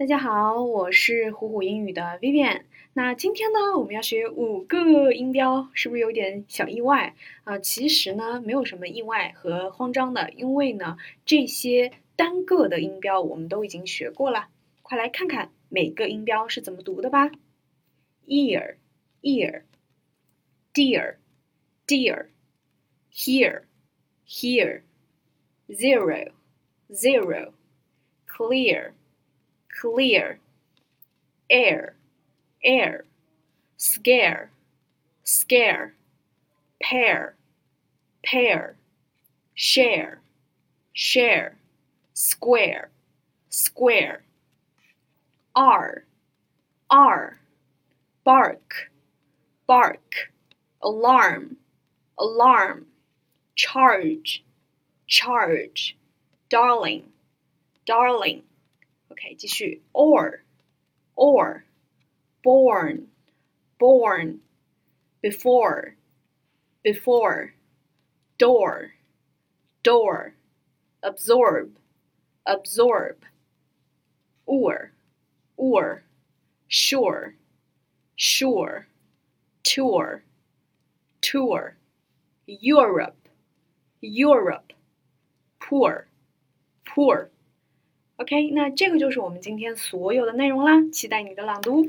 大家好，我是虎虎英语的 Vivian。那今天呢，我们要学五个音标，是不是有点小意外啊？其实呢，没有什么意外和慌张的，因为呢，这些单个的音标我们都已经学过了。快来看看每个音标是怎么读的吧。ear ear dear dear here here zero zero clear clear, air, air, scare, scare, pair, pair, share, share, square, square, R, R, bark, bark, alarm, alarm, charge, charge, darling, darling, OK，继续，or or or born born before before door door absorb absorb or or sure sure tour tour Europe Europe poor poor OK，那这个就是我们今天所有的内容啦，期待你的朗读。